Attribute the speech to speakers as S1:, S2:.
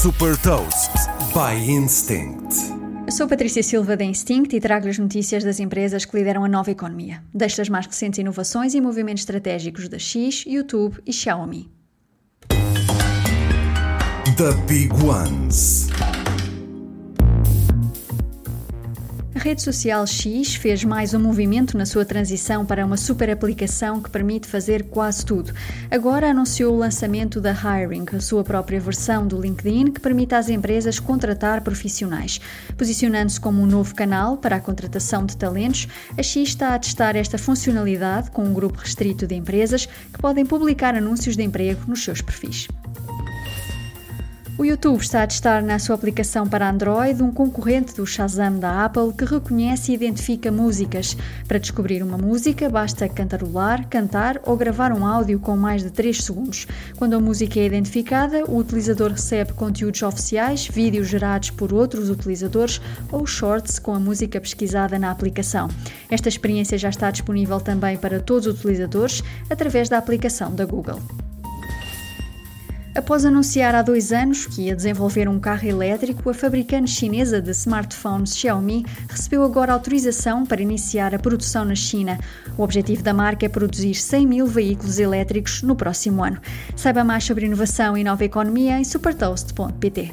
S1: Super Toast by Instinct.
S2: Eu sou Patrícia Silva da Instinct e trago as notícias das empresas que lideram a nova economia. Deixo as mais recentes inovações e movimentos estratégicos da X, YouTube e Xiaomi.
S1: The Big Ones.
S2: A rede social X fez mais um movimento na sua transição para uma super aplicação que permite fazer quase tudo. Agora anunciou o lançamento da Hiring, a sua própria versão do LinkedIn que permite às empresas contratar profissionais. Posicionando-se como um novo canal para a contratação de talentos, a X está a testar esta funcionalidade com um grupo restrito de empresas que podem publicar anúncios de emprego nos seus perfis. O YouTube está a testar na sua aplicação para Android um concorrente do Shazam da Apple que reconhece e identifica músicas. Para descobrir uma música, basta cantarolar, cantar ou gravar um áudio com mais de 3 segundos. Quando a música é identificada, o utilizador recebe conteúdos oficiais, vídeos gerados por outros utilizadores ou shorts com a música pesquisada na aplicação. Esta experiência já está disponível também para todos os utilizadores através da aplicação da Google. Após anunciar há dois anos que ia desenvolver um carro elétrico, a fabricante chinesa de smartphones Xiaomi recebeu agora autorização para iniciar a produção na China. O objetivo da marca é produzir 100 mil veículos elétricos no próximo ano. Saiba mais sobre inovação e nova economia em supertoast.pt.